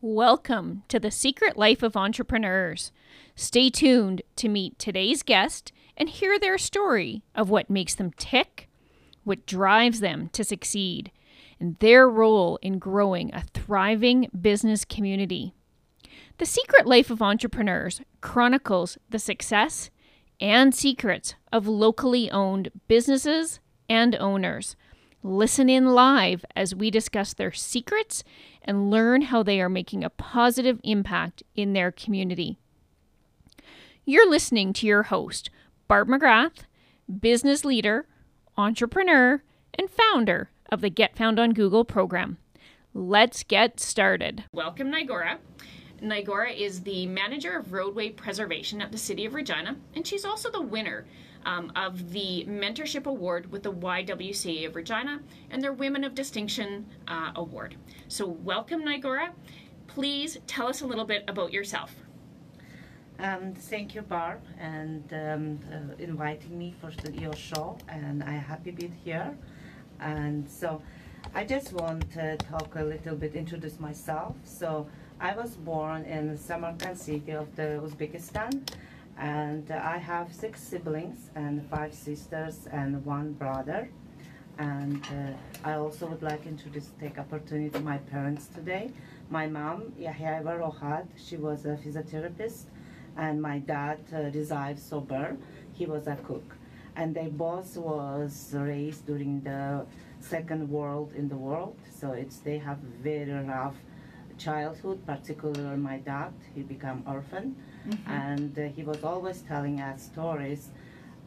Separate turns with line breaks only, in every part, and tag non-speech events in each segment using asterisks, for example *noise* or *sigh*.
Welcome to the Secret Life of Entrepreneurs. Stay tuned to meet today's guest and hear their story of what makes them tick, what drives them to succeed, and their role in growing a thriving business community. The Secret Life of Entrepreneurs chronicles the success and secrets of locally owned businesses and owners. Listen in live as we discuss their secrets and learn how they are making a positive impact in their community. You're listening to your host, Barb McGrath, business leader, entrepreneur, and founder of the Get Found on Google program. Let's get started. Welcome, Nigora. Nigora is the manager of roadway preservation at the City of Regina, and she's also the winner um, of the Mentorship Award with the YWCA of Regina and their Women of Distinction uh, Award. So, welcome, Nigora. Please tell us a little bit about yourself.
Um, thank you, Barb, and um, uh, inviting me for your show. And I'm happy to be here. And so, I just want to talk a little bit, introduce myself. So, I was born in Samarkand city of the Uzbekistan, and I have six siblings and five sisters and one brother. And uh, I also would like to introduce, take opportunity to my parents today. My mom, Yahya Rohad, she was a physiotherapist, and my dad, uh, Rizal Sober, he was a cook. And they both was raised during the second world in the world, so it's they have very rough childhood, particularly my dad, he became orphan, mm-hmm. and uh, he was always telling us stories,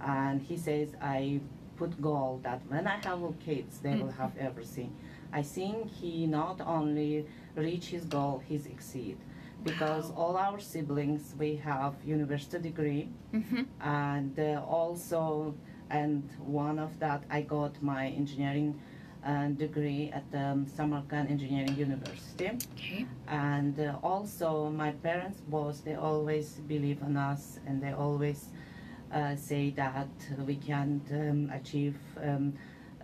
and he says, I put goal that when I have kids, they mm-hmm. will have everything. I think he not only reach his goal, he succeed. Because wow. all our siblings, we have university degree, mm-hmm. and uh, also, and one of that, I got my engineering and degree at um, Samarkand Engineering University. Okay. And uh, also my parents both, they always believe in us and they always uh, say that we can um, achieve um,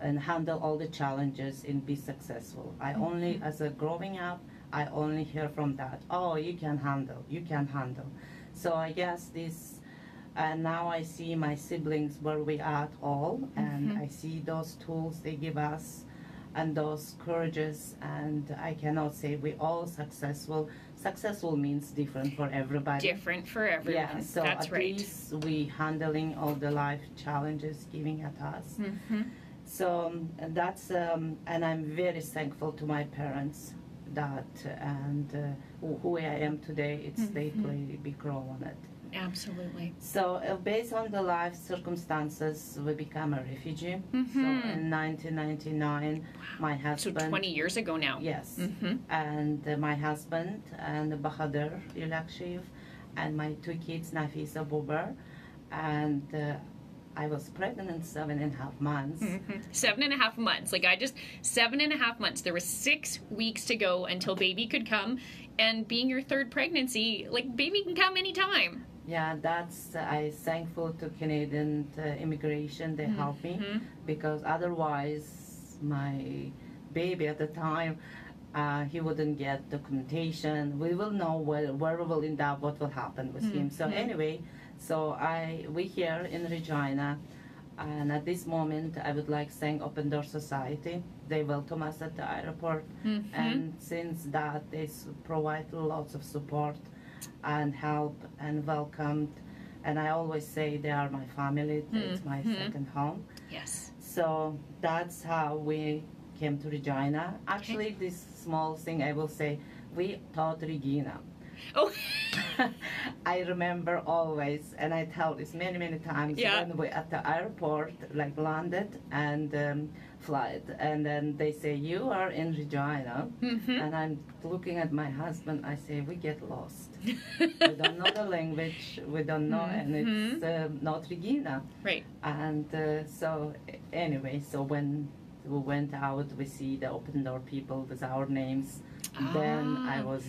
and handle all the challenges and be successful. I mm-hmm. only, as a growing up, I only hear from that, oh, you can handle, you can handle. So I guess this, and now I see my siblings where we are at all, and mm-hmm. I see those tools they give us and those courages and I cannot say we all successful. Successful means different for everybody.
Different for everyone. Yeah, so That's
at
right.
least we handling all the life challenges giving at us. Mm-hmm. So and that's um, and I'm very thankful to my parents that and uh, who I am today. It's mm-hmm. they play a big role on it.
Absolutely.
So, uh, based on the life circumstances, we become a refugee. Mm-hmm. So, in 1999, wow. my husband.
So, 20 years ago now.
Yes. Mm-hmm. And uh, my husband and Bahadur Ilakshiv, and my two kids, Nafisa Buber, and uh, I was pregnant seven and a half months.
Mm-hmm. Seven and a half months. Like I just seven and a half months. There was six weeks to go until baby could come, and being your third pregnancy, like baby can come anytime.
Yeah, that's uh, I thankful to Canadian uh, immigration. They mm-hmm. helped me because otherwise my baby at the time. Uh, he wouldn't get documentation. We will know where, where we will end up, what will happen with mm-hmm. him. So mm-hmm. anyway, so I we here in Regina, and at this moment I would like to thank Open Door Society. They welcome us at the airport, mm-hmm. and since that they provide lots of support and help and welcomed. And I always say they are my family. Mm-hmm. It's my mm-hmm. second home.
Yes.
So that's how we came to Regina. Actually, okay. this small thing I will say, we taught Regina.
Oh. *laughs*
I remember always, and I tell this many, many times yeah. when we at the airport, like landed and um, flight, and then they say you are in Regina, mm-hmm. and I'm looking at my husband. I say we get lost. We don't know the language. We don't know, mm-hmm. and it's uh, not Regina.
Right.
And uh, so anyway, so when we went out, we see the open door people with our names. Ah. Then I was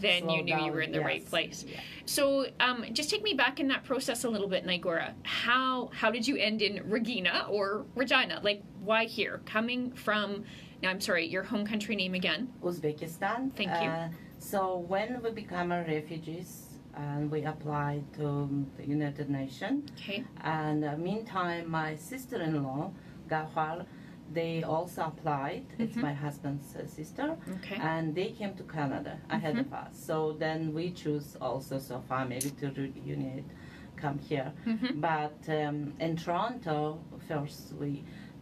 then you knew down. you were in the yes. right place. Yeah. So, um, just take me back in that process a little bit, Nigora. How how did you end in Regina or Regina? Like, why here? Coming from Now, I'm sorry, your home country name again.
Uzbekistan.
Thank you.
Uh, so when we become a refugees and we applied to the United Nations,
Okay.
and uh, meantime my sister-in-law, Gawhar, they also applied. It's
Mhm.
my husband's uh, sister.
Okay.
And they came to Canada ahead of us. So then we choose also so far maybe to reunite, come here.
hmm
But um, in Toronto, first we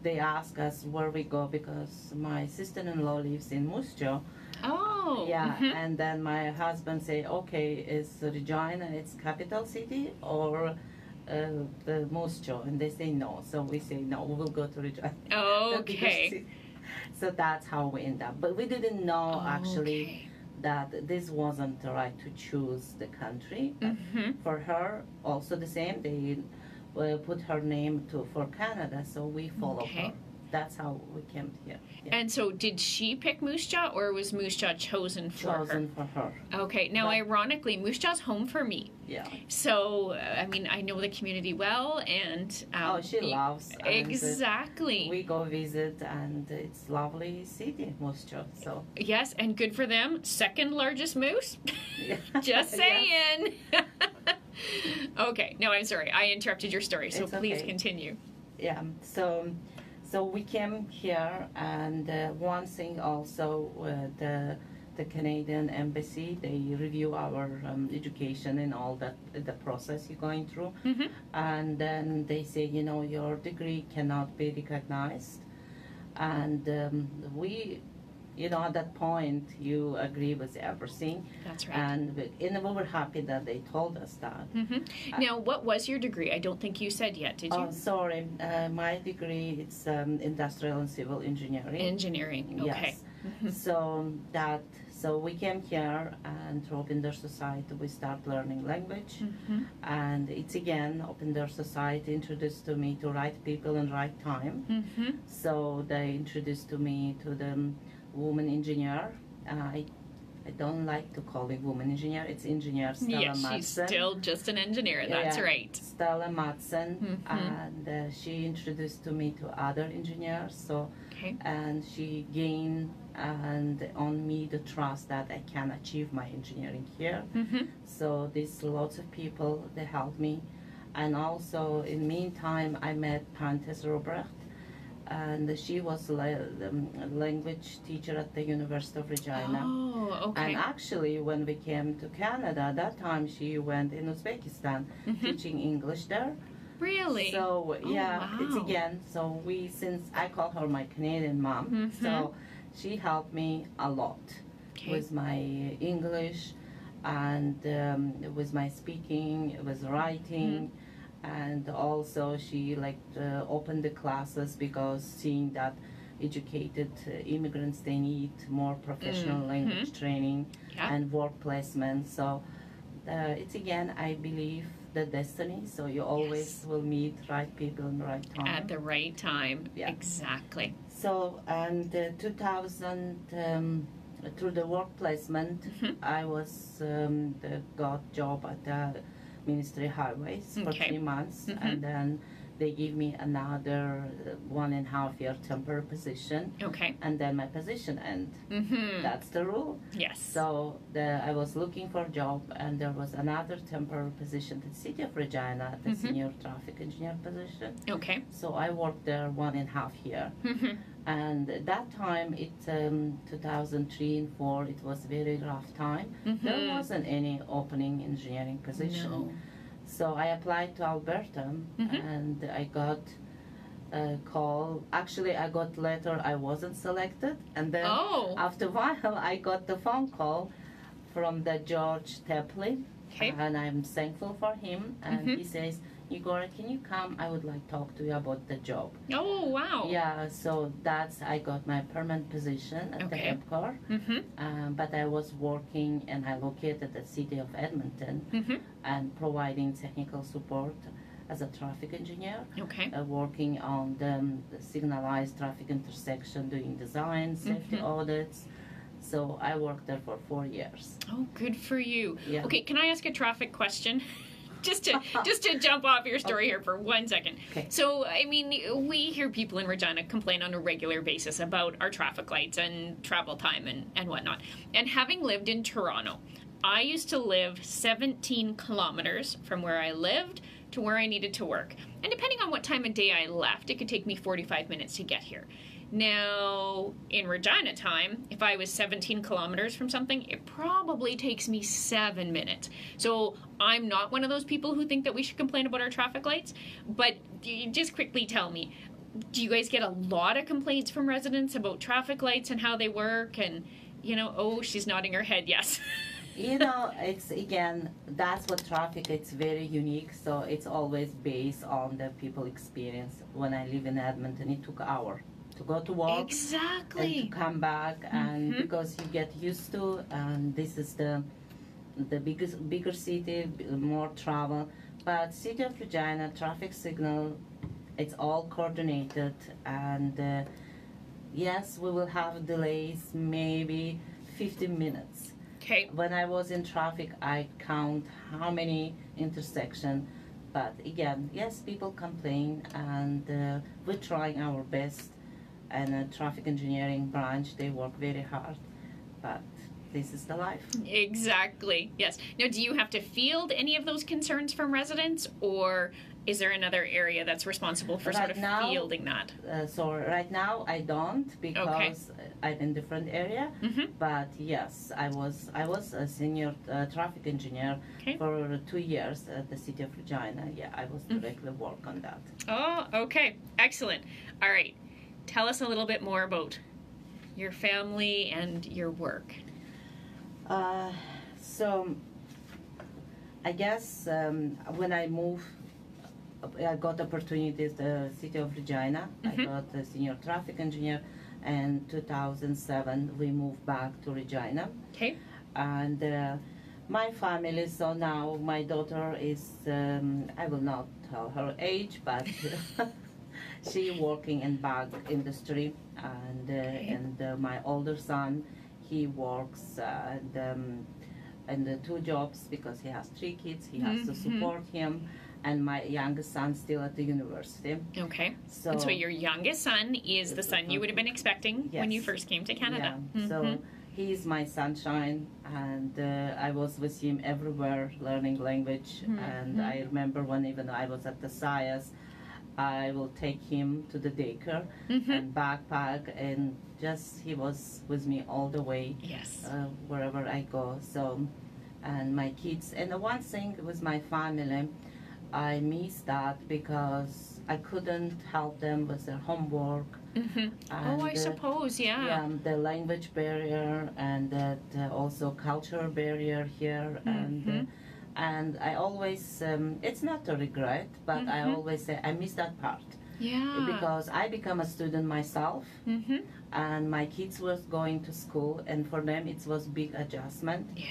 they ask us where we go because my sister-in-law lives in Moose Jaw.
Oh.
yeah,
mhm.
and then my husband say, okay, is Regina its capital city or uh, the Jaw? And they say no. So we say no. We will go to Regina. *laughs*
Okay. *laughs*
So that's how we end up. But we didn't know actually
Okay.
that this wasn't the right to choose the country.
Mhm.
For her, also the same. They uh, put her name to for Canada, so we follow
Okay.
her. That's how we came here. Yeah.
And so, did she pick Moose Jaw, or was Moose Jaw chosen for
Chosen for her.
her? Okay. Now,
But-
ironically, Moose Jaw's home for me.
Yeah.
So, I mean, I know the community well, and um,
oh, she loves.
exactly.
we go visit, and it's lovely city, Moose Jaw. So
yes, and good for them. Second largest moose.
yeah. *laughs*
Just *laughs* saying. *laughs* okay. No, I'm sorry. I interrupted your story, so
It's
please
okay.
continue.
yeah so so we came here and uh, one thing also uh, the the Canadian embassy they review our um, education and all that the process you're going through.
Hmm
and then they say you know your degree cannot be recognized. And um, we you know at that point you agree with everything
That's right.
and we, and we were happy that they told us that
hmm Now, what was your degree? I don't think you said yet, did you?
Oh, sorry. Uh, my degree is um, industrial and civil engineering.
Engineering. Okay.
Yes. So that so we came here and through Open Door Society we start learning language
hmm
and it's again Open Door Society introduced to me to right people in right time.
hmm
So they introduced to me to the woman engineer. I I don't like to call it woman engineer. It's engineer Stella
Yes, she's still just an engineer. That's
yeah.
right.
Stella Madsen,
Mhm.
and uh, she introduced to me to other engineers. So,
Okay.
and she gained and on me the trust that I can achieve my engineering here.
hmm
So, there's lots of people that helped me, and also in meantime I met Pantes Robrecht, and she was la- a language teacher at the University of Regina.
Oh, okay.
And actually, when we came to Canada, that time she went in Uzbekistan
Mhm.
teaching English there.
Really?
So yeah, it's
wow.
again. So we since I call her my Canadian mom,
Mhm.
so she helped me a lot
okay.
with my English and um, with my speaking, with writing. And also, she like uh, opened the classes because seeing that educated uh, immigrants they need more professional
Mhm.
language training
Yeah.
and work placement. So uh, it's again, I believe, the destiny. So you always
Yes.
will meet right people in the right time.
At the right time.
Yeah.
Exactly.
So, and uh, 2000, um, through the work placement,
Mhm.
I was um, the, got job at the Ministry Highways for
Okay.
three months,
Mhm.
and then they give me another one and a half year temporary position,
Okay.
and then my position end.
hmm
That's the rule.
Yes.
So the, I was looking for a job, and there was another temporary position at the City of Regina, the
Mhm.
senior traffic engineer position.
okay.
So I worked there one and a half year
hmm
and at that time it um, 2003 and 4 it was very rough time there
Mhm.
wasn't any opening engineering position
No.
so i applied to alberta
Mhm.
and i got a call actually i got letter i wasn't selected and then
Oh.
after a while i got the phone call from the george teplin
Okay.
and i'm thankful for him and
Mhm.
he says igor can you come i would like to talk to you about the job
Oh, wow.
yeah, so that's I got my permanent position at
Okay.
the EPCOR,
hmm
um, but I was working and I located at the city of Edmonton
hmm
and providing technical support as a traffic engineer,
Okay.
uh, working on the, um, the signalized traffic intersection, doing design, safety
Mhm.
audits. So I worked there for four years.
Oh, good for you.
Yeah.
Okay, can I ask a traffic question? *laughs* just to just to jump off your story here for one second.
Okay.
So, I mean, we hear people in Regina complain on a regular basis about our traffic lights and travel time and, and whatnot. And having lived in Toronto, I used to live 17 kilometers from where I lived to where I needed to work. And depending on what time of day I left, it could take me 45 minutes to get here. Now, in Regina time, if I was 17 kilometers from something, it probably takes me seven minutes. So I'm not one of those people who think that we should complain about our traffic lights. But just quickly tell me do you guys get a lot of complaints from residents about traffic lights and how they work? And, you know, oh, she's nodding her head, yes. *laughs*
you know, it's again, that's what traffic. It's very unique. So it's always based on the people experience. When I live in Edmonton, it took hour to go to work
exactly.
and to come back, and
Mhm.
because you get used to, and this is the the biggest bigger city, more travel. But city of Regina traffic signal, it's all coordinated, and uh, yes, we will have delays, maybe 15 minutes
Okay.
when I was in traffic, I count how many intersection. But again, yes, people complain, and uh, we're trying our best. And a traffic engineering branch, they work very hard, but this is the life.
Exactly. Yes. Now, do you have to field any of those concerns from residents, or is there another area that's responsible for sort
Right
of
now-
fielding that?
Uh, so right now I don't because I'm in different area.
Mm-hmm.
But yes, I was I was a senior uh, traffic engineer
Okay.
for two years at the city of Regina. Yeah, I was
Mm.
directly work on that.
Oh, okay. Excellent. All right. Tell us a little bit more about your family and your work.
Uh, so I guess um, when I moved, I got opportunities the city of Regina. I
Mhm.
got a senior traffic engineer, and 2007 we moved back to Regina,
Okay.
and uh, my family. So now my daughter is um, I will not tell her age, but *laughs* she working in bag industry, and uh, and uh, my older son he works uh, and, um, and the two jobs because he has three kids. He has to
Mhm.
support him, and my youngest son still at the university.
Okay.
So,
and so your youngest son is the son you would have been expecting when you first came to Canada.
Yeah, so
Mhm.
he's my sunshine, and uh, I was with him everywhere learning language.
Mhm.
And I remember when even I was at the SIAST, I will take him to the daycare
Mhm.
and backpack, and just he was with me all the way
Yes.
uh, wherever I go. So, and my kids. And the one thing with my family, I miss that because I couldn't help them with their homework.
hmm Oh, I
uh,
suppose. Yeah.
yeah, the language barrier and that uh, also cultural barrier here and uh,
Mhm.
And I always um, it's not a regret but I
Mhm.
always say I miss that part
Yeah.
because I become a student myself
hmm
and my kids was going to school and for them it was big adjustment
Yeah.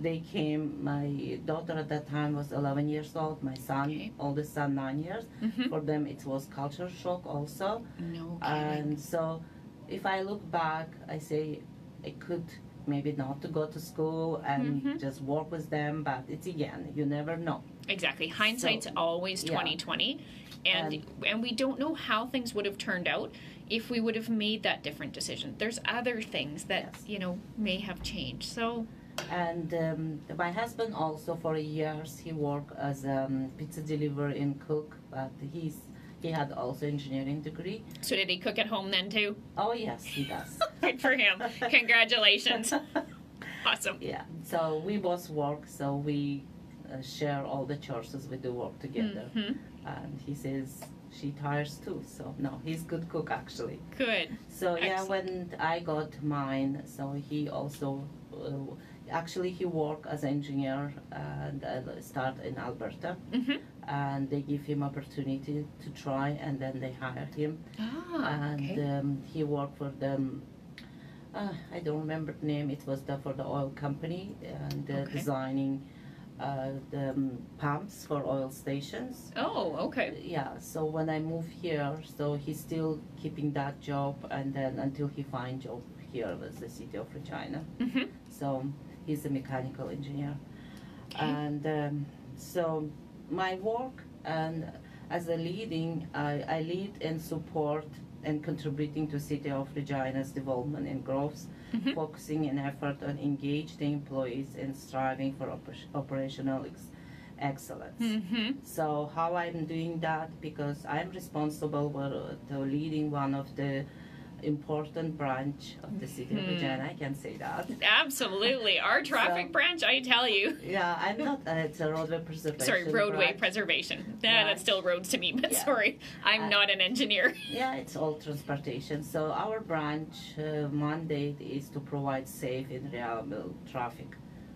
they came my daughter at that time was 11 years old my son
Okay.
oldest son 9 years
hmm
for them it was culture shock also
No kidding.
and so, if I look back, I say I could maybe not to go to school and
Mhm.
just work with them, but it's again, you never know.
Exactly. Hindsight's
So,
always
yeah.
twenty twenty, and and we don't know how things would have turned out if we would have made that different decision. There's other things that
Yes.
you know may have changed. So
And um, my husband also for years he worked as a um, pizza delivery and cook, but he's he had also engineering degree.
so did he cook at home then too?
Oh yes, he does. *laughs*
Good for him. Congratulations. *laughs* Awesome.
yeah. So we both work, so we uh, share all the chores we do work together.
Mhm.
And he says she tires too. So no, he's good cook actually.
Good.
So yeah, when I got mine, so he also uh, actually he worked as engineer and uh, start in Alberta,
hmm
and they give him opportunity to try, and then they hire him,
Ah.
and
Okay.
um, he worked for them. Uh, I don't remember the name. It was the, for the oil company and uh,
Okay.
designing uh, the um, pumps for oil stations.
Oh, okay.
Yeah, so when I moved here, so he's still keeping that job, and then until he find job here with the city of Regina.
hmm
So he's a mechanical engineer,
Okay.
and um, so my work and as a leading, I, I lead and support and contributing to City of Regina's development and growth,
Mhm.
focusing an effort on engage the employees and striving for oper- operational ex- excellence.
Mm-hmm.
So how I'm doing that because I'm responsible for uh, leading one of the important branch of the city of
Mhm.
Regina. I can say that.
Absolutely. Our *laughs* traffic
So-
branch, I tell you.
Yeah, I'm not. Uh, it's a roadway preservation.
Sorry, roadway
branch.
preservation. Yeah, that's still roads to me, but
Yeah.
sorry, I'm
Uh,
not an engineer. *laughs*
Yeah, it's all transportation. So our branch uh, mandate is to provide safe and reliable traffic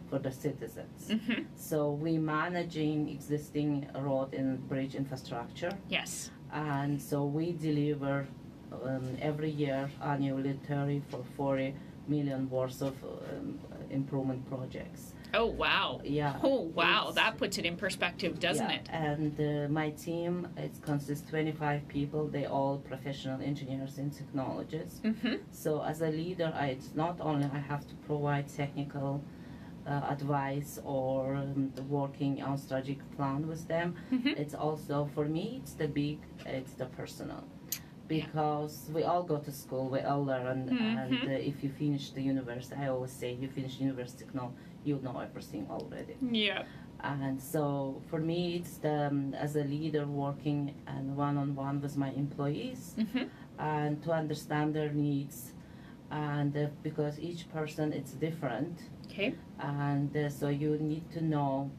for the citizens.
hmm
So we managing existing road and bridge infrastructure,
Yes.
and so we deliver um, every year annually 30 for 40 million worth of um, improvement projects.
Oh, wow.
Yeah.
Oh, wow.
it's-
That puts it in perspective, doesn't
yeah,
it?
And uh, my team, it consists 25 people. They all professional engineers and technologists.
Mm-hmm.
So as a leader, I, it's not only I have to provide technical uh, advice or um, the working on strategic plan with them.
Mm-hmm.
It's also for me, it's the big, it's the personal. Because we all go to school, we all learn, and
Mhm.
uh, if you finish the university, I always say, you finish university, no, you know everything already.
Yeah.
And so for me, it's the, um, as a leader working and one on one with my employees
Mm-hmm.
and to understand their needs. And uh, because each person is different,
Okay.
and uh, so you need to know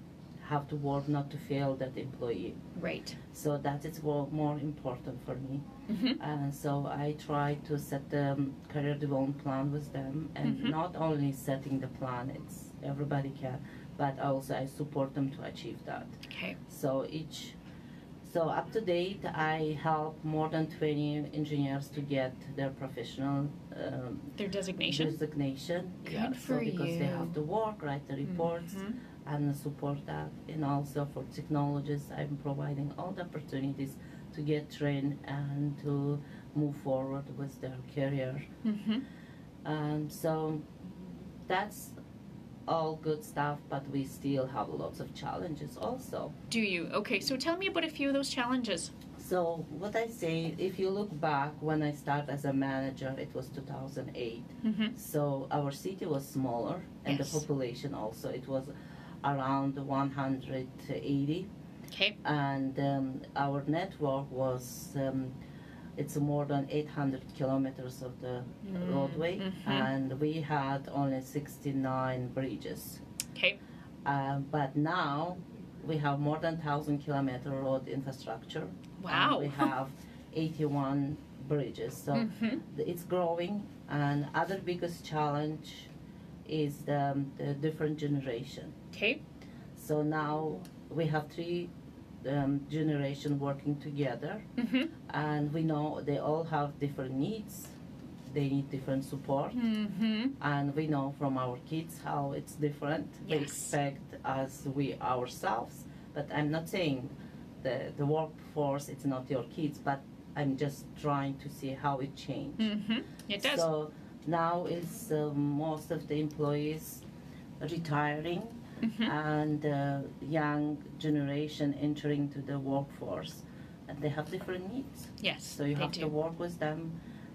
how to work not to fail that employee.
Right.
So that is more, more important for me.
Mm-hmm.
And so I try to set the um, career development plan with them, and
Mhm.
not only setting the plan, it's everybody can, but also I support them to achieve that.
Okay.
So each, so up to date, I help more than 20 engineers to get their professional um,
Their designation.
designation.
Good
yeah,
for
so because they have to work, write the reports,
Mhm.
And support that. And also for technologists, I'm providing all the opportunities to get trained and to move forward with their career.
Mm-hmm.
Um, so that's all good stuff, but we still have lots of challenges also.
Do you? Okay. So tell me about a few of those challenges.
So what I say, if you look back when I started as a manager, it was 2008.
Mm-hmm.
So our city was smaller, and
Yes.
the population also it was around 180.
Okay.
and um, our network was um, it's more than 800 kilometers of the
Mm,
roadway
mhm.
and we had only 69 bridges
Okay.
uh, but now we have more than 1000 kilometer road infrastructure
Wow.
we *laughs* have 81 bridges so
Mm-hmm.
it's growing and other biggest challenge is the, the different generation
Okay.
so now we have three um, generation working together,
Mm-hmm.
and we know they all have different needs. They need different support,
Mm-hmm.
and we know from our kids how it's different. They expect us, we ourselves. But I'm not saying the the workforce it's not your kids, but I'm just trying to see how it changed.
Mm-hmm. It does.
So now is uh, most of the employees retiring
Mhm.
and uh, young generation entering to the workforce and they have different needs
Yes.
so you have
do.
to work with them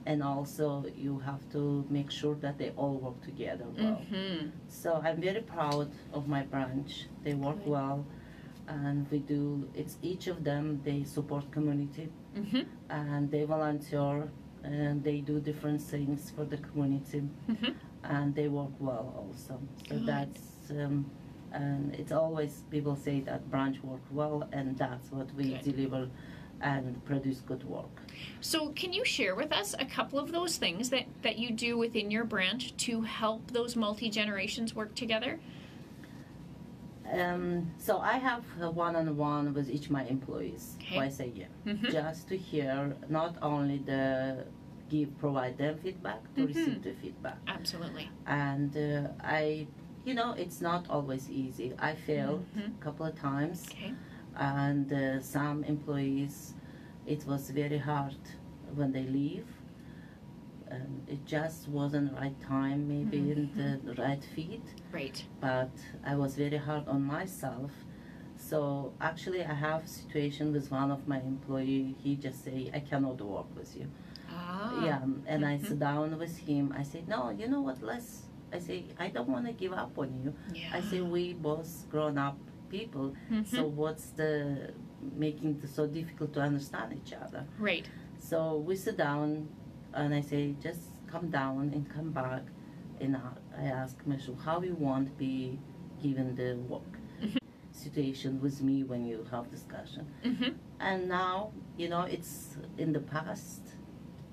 and also you have to make sure that they all work together well
Mm-hmm.
so i'm very proud of my branch they work
Good.
well and we do it's each of them they support community
Mm-hmm.
and they volunteer and they do different things for the community
Mm-hmm.
and they work well also. So
Good.
that's um, and it's always people say that branch work well, and that's what we
Good.
deliver and produce good work.
So, can you share with us a couple of those things that, that you do within your branch to help those multi generations work together?
Um, so I have a one-on-one with each my employees
Okay.
twice a year,
Mm-hmm.
just to hear not only the give provide them feedback to
Mhm.
receive the feedback,
Absolutely.
and uh, I, you know, it's not always easy. I failed
Mhm.
a couple of times.
Okay.
and uh, some employees it was very hard when they leave and it just wasn't right time maybe in the right fit
Right.
but i was very hard on myself So actually, I have situation with one of my employee. He just say, "I cannot work with you."
Ah.
Yeah, and I
Mhm.
sit down with him. I say, "No, you know what? Let's." I say, "I don't want to give up on you."
Yeah.
I say, "We both grown up people. So
Mhm.
what's the making it so difficult to understand each other?"
Right.
So we sit down, and I say, "Just come down and come back." And I I ask Mishu, "How you want to be given the work?"
Mhm.
situation with me when you have discussion
Mm-hmm.
and now you know it's in the past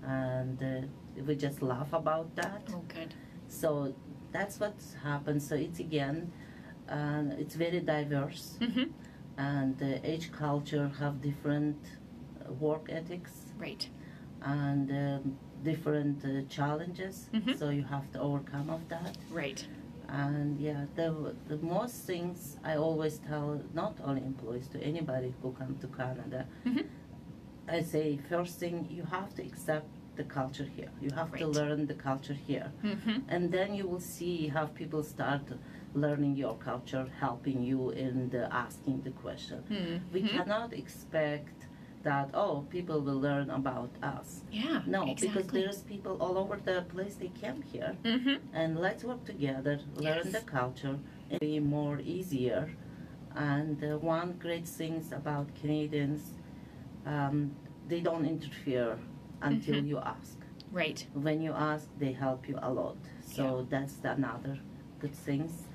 and uh, we just laugh about that
Oh, good.
so that's what happens. so it's again uh, it's very diverse
Mm-hmm.
and uh, each culture have different uh, work ethics
Right.
and um, different uh, challenges
Mhm.
so you have to overcome of that
Right.
and yeah the, the most things i always tell not only employees to anybody who come to canada
Mhm.
i say first thing you have to accept the culture here you have to learn the culture here
Mm-hmm.
and then you will see how people start learning your culture helping you in the asking the question
Mm-hmm.
we cannot expect that oh people will learn about us
Yeah.
no because there's people all over the place they came here
Mm-hmm.
and let's work together, learn
Yes.
the culture, and be more easier. And uh, one great things about Canadians, um, they don't interfere until
Mhm.
you ask.
Right.
When you ask, they help you a lot. So that's another good things.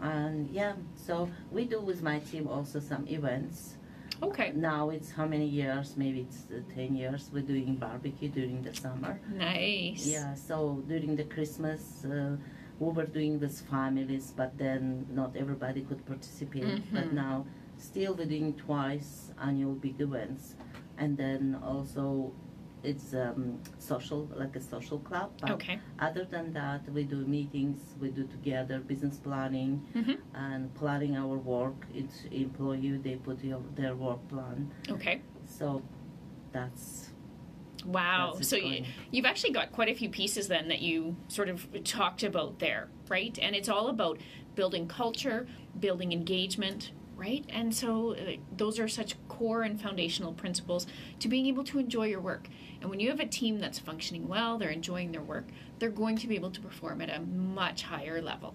And yeah, so we do with my team also some events.
Okay.
Now it's how many years? Maybe it's uh, ten years. We're doing barbecue during the summer.
Nice.
Yeah, so during the Christmas, uh, we were doing with families, but then not everybody could participate. But
Mhm.
now, still we're doing twice annual big events, and then also it's um, social, like a social club. But
Okay.
other than that, we do meetings, we do together business planning
Mm-hmm.
and planning our work. Each employee they put your, their work plan.
Okay.
So that's
Wow.
That's
so you, you've actually got quite a few pieces then that you sort of talked about there, right? And it's all about building culture, building engagement, right? And so uh, those are such core and foundational principles to being able to enjoy your work. And when you have a team that's functioning well, they're enjoying their work, they're going to be able to perform at a much higher level,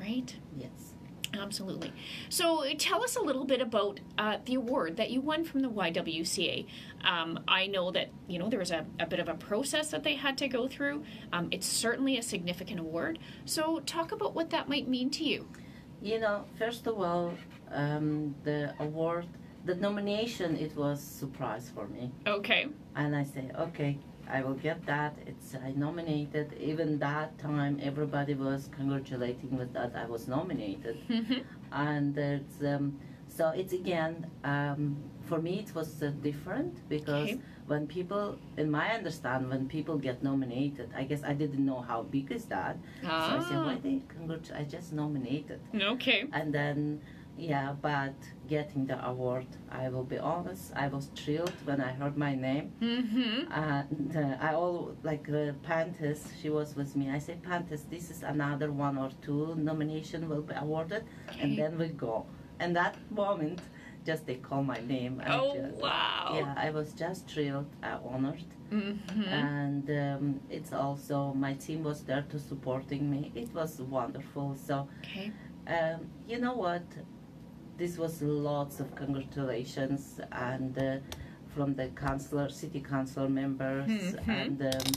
right?
yes.
Absolutely. So uh, tell us a little bit about uh, the award that you won from the YWCA. Um, I know that you know there was a, a bit of a process that they had to go through. Um, it's certainly a significant award. So talk about what that might mean to you.
You know, first of all, um, the award, the nomination, it was surprise for me,
Okay.
and I say, okay, I will get that. It's I nominated. Even that time, everybody was congratulating with that I was nominated,
Mm-hmm.
and it's um, so it's again um, for me it was uh, different because
Okay.
When people, in my understand, when people get nominated, I guess I didn't know how big is that. So I said, why they congratulate? I just nominated
Okay.
and then yeah but getting the award i will be honest i was thrilled when i heard my name
Mm-hmm.
and uh, i all like uh, pantis she was with me i said pantis this is another one or two nomination will be awarded and then we go and that moment just they call my name and
Oh
just-
wow.
yeah i was just thrilled uh, honored
Mm-hmm.
and um, it's also my team was there to supporting me it was wonderful so
okay.
um, you know what? This was lots of congratulations and uh, from the councillor, city council members,
Mhm.
and um,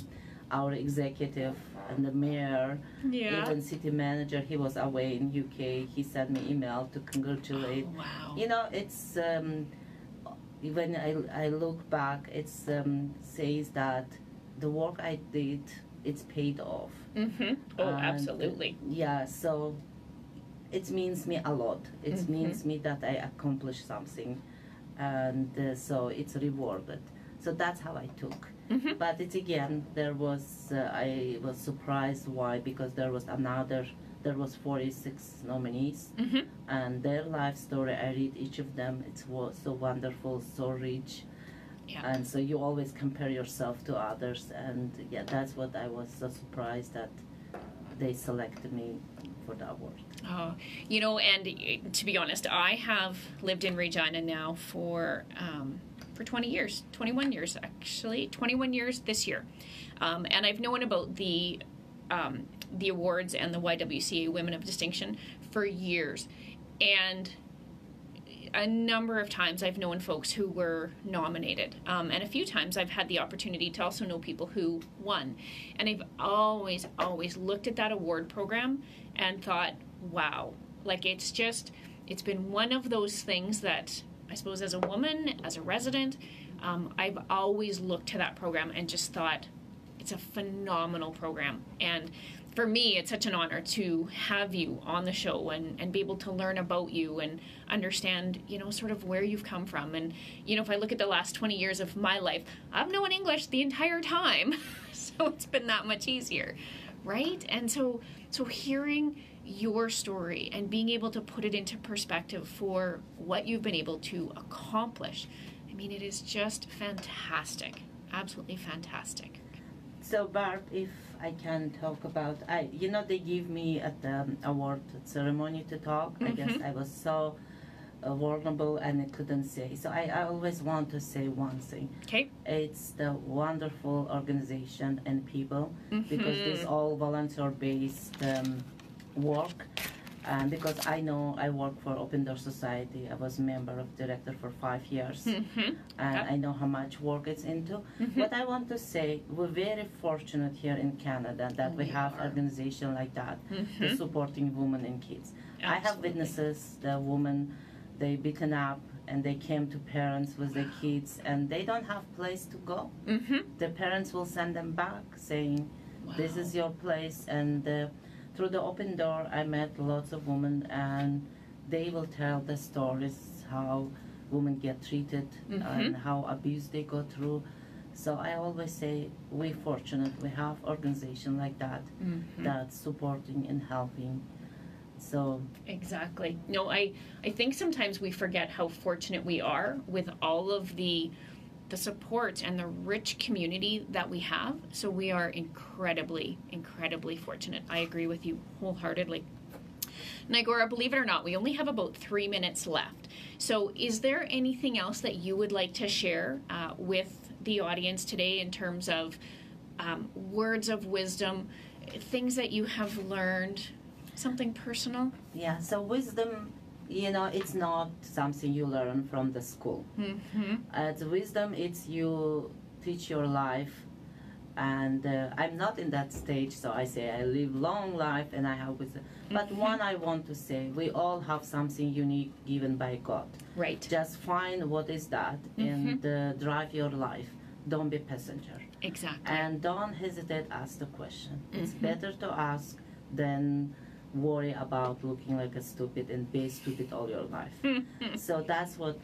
our executive and the mayor,
Yeah.
even city manager. He was away in UK. He sent me email to congratulate.
Oh, wow.
You know, it's um, when I, I look back, it's um, says that the work I did, it's paid off.
Mm-hmm. Oh,
And,
absolutely.
Yeah, so it means me a lot. It
Mhm.
means me that I accomplished something, and uh, so it's rewarded. So that's how I took.
Mm-hmm.
But it's again, there was uh, I was surprised why because there was another. There was 46 nominees,
Mm-hmm.
and their life story. I read each of them. It was so wonderful, so rich,
Yeah.
and so you always compare yourself to others. And yeah, that's what I was so surprised that they selected me for the award.
Oh, you know, and to be honest, I have lived in Regina now for um, for 20 years, 21 years actually, 21 years this year, um, and I've known about the um, the awards and the YWCA Women of Distinction for years, and a number of times I've known folks who were nominated, um, and a few times I've had the opportunity to also know people who won. And I've always, always looked at that award program and thought, wow, like it's just, it's been one of those things that I suppose as a woman, as a resident, um, I've always looked to that program and just thought, it's a phenomenal program. And for me, it's such an honor to have you on the show and, and be able to learn about you and understand, you know, sort of where you've come from. And, you know, if I look at the last 20 years of my life, I've known English the entire time. *laughs* so it's been that much easier, right? And so, so hearing your story and being able to put it into perspective for what you've been able to accomplish, I mean, it is just fantastic. Absolutely fantastic.
So, Barb, if I can talk about. I, you know, they give me at the award ceremony to talk. Mm-hmm. I guess mm-hmm. I was so uh, vulnerable and I couldn't say. So I, I always want to say one thing.
Okay.
It's the wonderful organization and people mm-hmm. because this all volunteer based um, work um, because I know I work for Open Door Society. I was member of director for five years, *laughs* mm-hmm. and yep. I know how much work it's into. Mm-hmm. But I want to say we're very fortunate here in Canada that oh, we, we have are. organization like that, mm-hmm. supporting women and kids. Absolutely. I have witnesses the women they beaten up and they came to parents with their kids and they don't have place to go. Mm-hmm. The parents will send them back saying, wow. "This is your place," and uh, through the open door, I met lots of women, and they will tell the stories how women get treated mm-hmm. and how abuse they go through. So I always say we're fortunate. We have organization like that mm-hmm. that's supporting and helping. So
exactly. No, I I think sometimes we forget how fortunate we are with all of the the support and the rich community that we have. So we are incredibly, incredibly fortunate. I agree with you wholeheartedly. Nigora, believe it or not, we only have about three minutes left. So, is there anything else that you would like to share uh, with the audience today in terms of um, words of wisdom, things that you have learned, something personal?
Yeah, so wisdom you know it's not something you learn from the school. Mm-hmm. uh, the wisdom it's you teach your life. And uh, i'm not in that stage so i say i live long life and i have wisdom. But mm-hmm. one i want to say we all have something unique given by god.
Right.
Just find what is that mm-hmm. and uh, drive your life. Don't be passenger.
Exactly.
And don't hesitate ask the question. It's mm-hmm. better to ask than worry about looking like a stupid and be stupid all your life. *laughs* so that's what,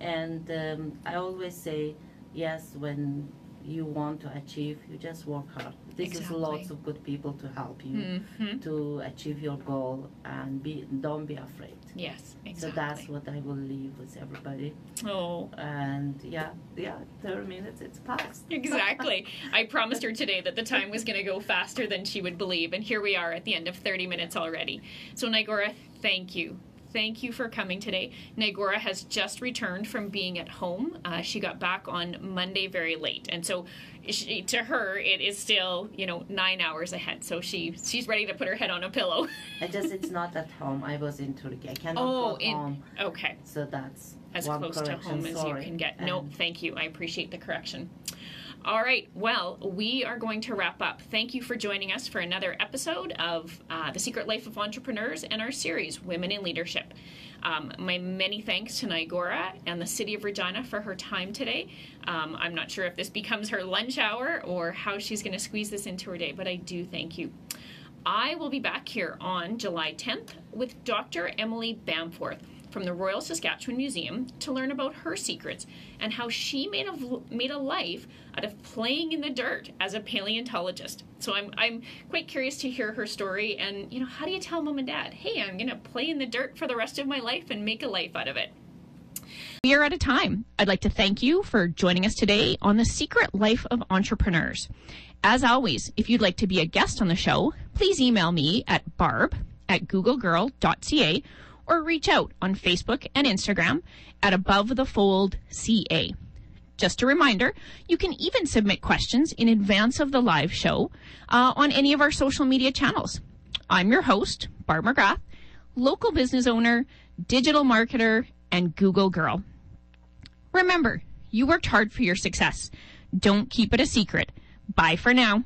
and um, I always say, yes, when you want to achieve, you just work hard. This exactly. is lots of good people to help you mm-hmm. to achieve your goal and be don't be afraid.
Yes, exactly.
So that's what I will leave with everybody.
Oh.
And yeah, yeah, 30 minutes, it's past. *laughs*
Exactly. I promised her today that the time was going to go faster than she would believe, and here we are at the end of 30 minutes already. So, Nigora, thank you thank you for coming today. Nigora has just returned from being at home. Uh, she got back on Monday very late, and so she, to her it is still you know nine hours ahead. So she she's ready to put her head on a pillow. *laughs*
I just it's not at home. I was in Turkey. I cannot
oh,
go in, home.
Okay.
So that's
as close to home as you can get. No, thank you. I appreciate the correction. All right. Well, we are going to wrap up. Thank you for joining us for another episode of uh, The Secret Life of Entrepreneurs and our series, Women in Leadership. Um, my many thanks to Nigora and the City of Regina for her time today. Um, I'm not sure if this becomes her lunch hour or how she's going to squeeze this into her day, but I do thank you. I will be back here on July 10th with Dr. Emily Bamforth from the Royal Saskatchewan Museum to learn about her secrets and how she made a, made a life out of playing in the dirt as a paleontologist. So I'm, I'm quite curious to hear her story and, you know, how do you tell mom and dad, hey, I'm going to play in the dirt for the rest of my life and make a life out of it? We are at a time. I'd like to thank you for joining us today on The Secret Life of Entrepreneurs. As always, if you'd like to be a guest on the show, please email me at barb at googlegirl.ca or reach out on Facebook and Instagram at Above the Fold CA. Just a reminder, you can even submit questions in advance of the live show uh, on any of our social media channels. I'm your host, Barb McGrath, local business owner, digital marketer, and Google girl. Remember, you worked hard for your success. Don't keep it a secret. Bye for now.